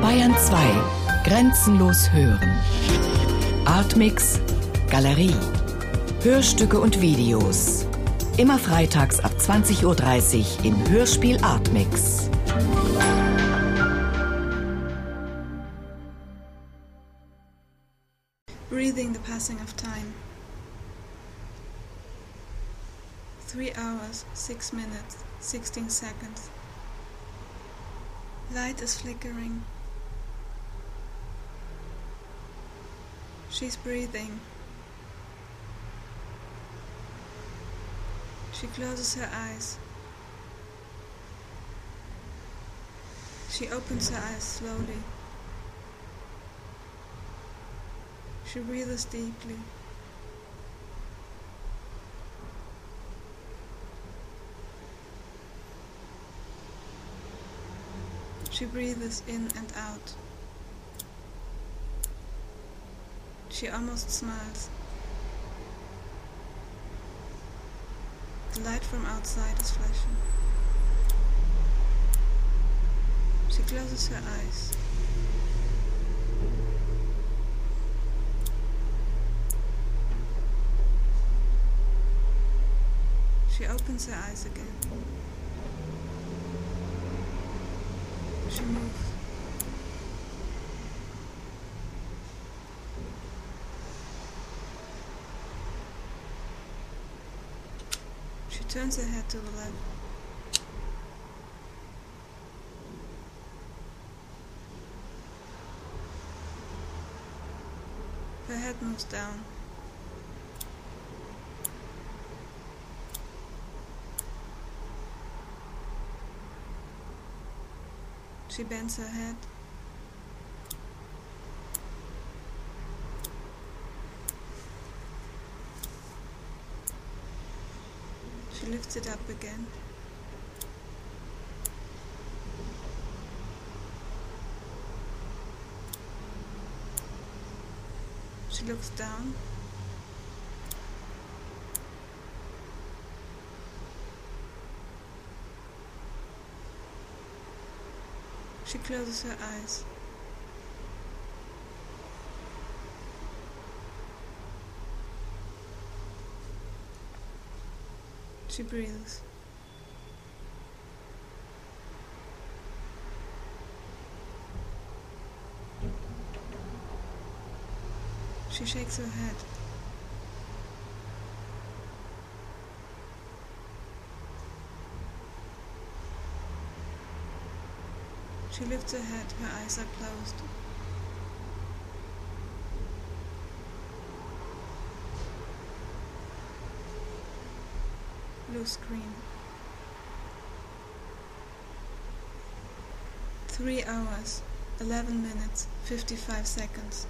Bayern 2. Grenzenlos hören. Artmix. Galerie. Hörstücke und Videos. Immer freitags ab 20.30 Uhr im Hörspiel Artmix. Breathing the passing of time. Three hours, six minutes, sixteen seconds. Light is flickering. She's breathing. She closes her eyes. She opens her eyes slowly. She breathes deeply. She breathes in and out. She almost smiles. The light from outside is flashing. She closes her eyes. She opens her eyes again. She turns her head to the left. Her head moves down. She bends her head. She lifts it up again. She looks down. She closes her eyes. She breathes. She shakes her head. She lifts her head, her eyes are closed. Blue screen. Three hours, 11 minutes, 55 seconds.